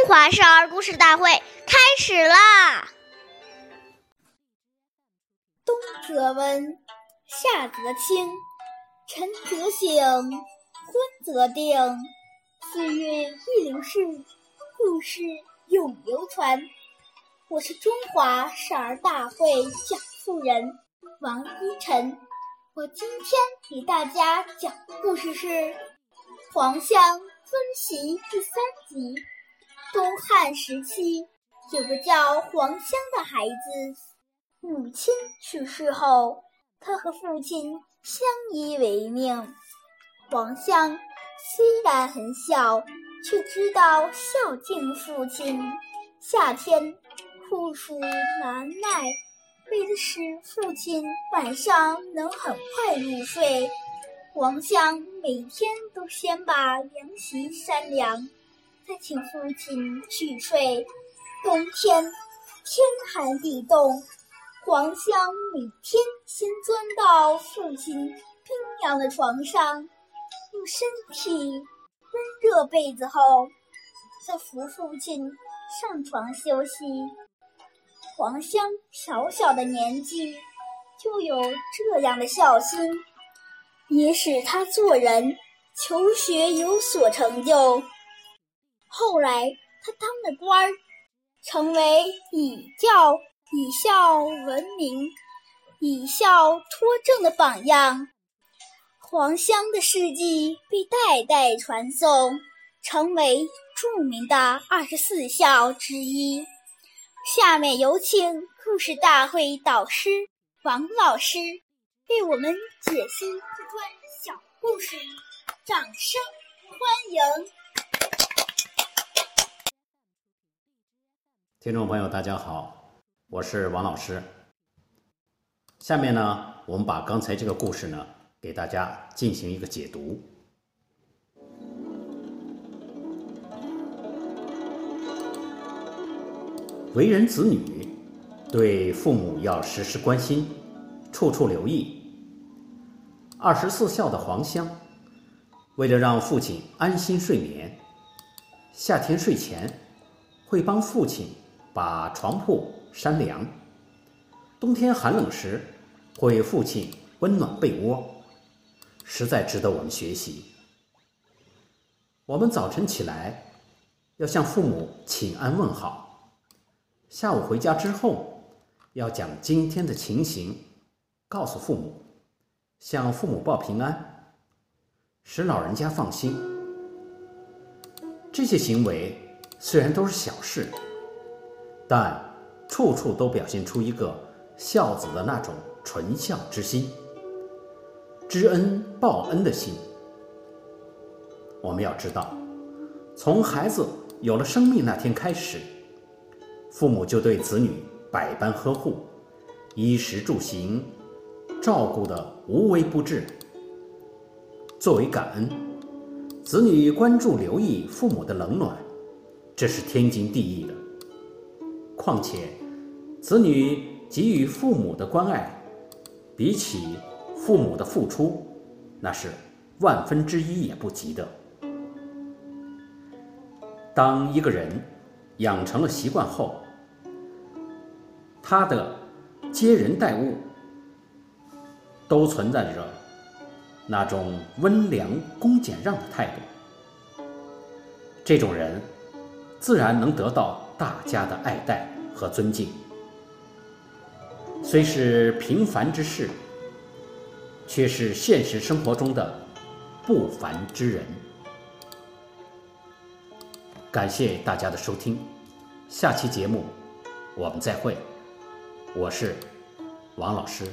中华少儿故事大会开始啦！冬则温，夏则清，晨则省，昏则定。岁月易流逝，故事永流传。我是中华少儿大会讲述人王一晨，我今天给大家讲的故事是《黄香遵习》第三集。东汉时期，有个叫黄香的孩子，母亲去世后，他和父亲相依为命。黄香虽然很小，却知道孝敬父亲。夏天酷暑难耐，为了使父亲晚上能很快入睡，黄香每天都先把凉席扇凉。再请父亲去睡。冬天天寒地冻，黄香每天先钻到父亲冰凉的床上，用身体温热被子后，再扶父亲上床休息。黄香小小的年纪就有这样的孝心，也使他做人、求学有所成就。后来，他当了官儿，成为以教以孝闻名、以孝托政的榜样。黄香的事迹被代代传颂，成为著名的二十四孝之一。下面有请故事大会导师王老师为我们解析这段小故事，掌声欢迎！听众朋友，大家好，我是王老师。下面呢，我们把刚才这个故事呢，给大家进行一个解读。为人子女，对父母要时时关心，处处留意。二十四孝的黄香，为了让父亲安心睡眠，夏天睡前会帮父亲。把床铺扇凉，冬天寒冷时会父亲温暖被窝，实在值得我们学习。我们早晨起来要向父母请安问好，下午回家之后要将今天的情形告诉父母，向父母报平安，使老人家放心。这些行为虽然都是小事。但处处都表现出一个孝子的那种纯孝之心、知恩报恩的心。我们要知道，从孩子有了生命那天开始，父母就对子女百般呵护，衣食住行照顾的无微不至。作为感恩，子女关注留意父母的冷暖，这是天经地义的。况且，子女给予父母的关爱，比起父母的付出，那是万分之一也不及的。当一个人养成了习惯后，他的接人待物都存在着那种温良恭俭让的态度，这种人自然能得到。大家的爱戴和尊敬，虽是平凡之事，却是现实生活中的不凡之人。感谢大家的收听，下期节目我们再会。我是王老师。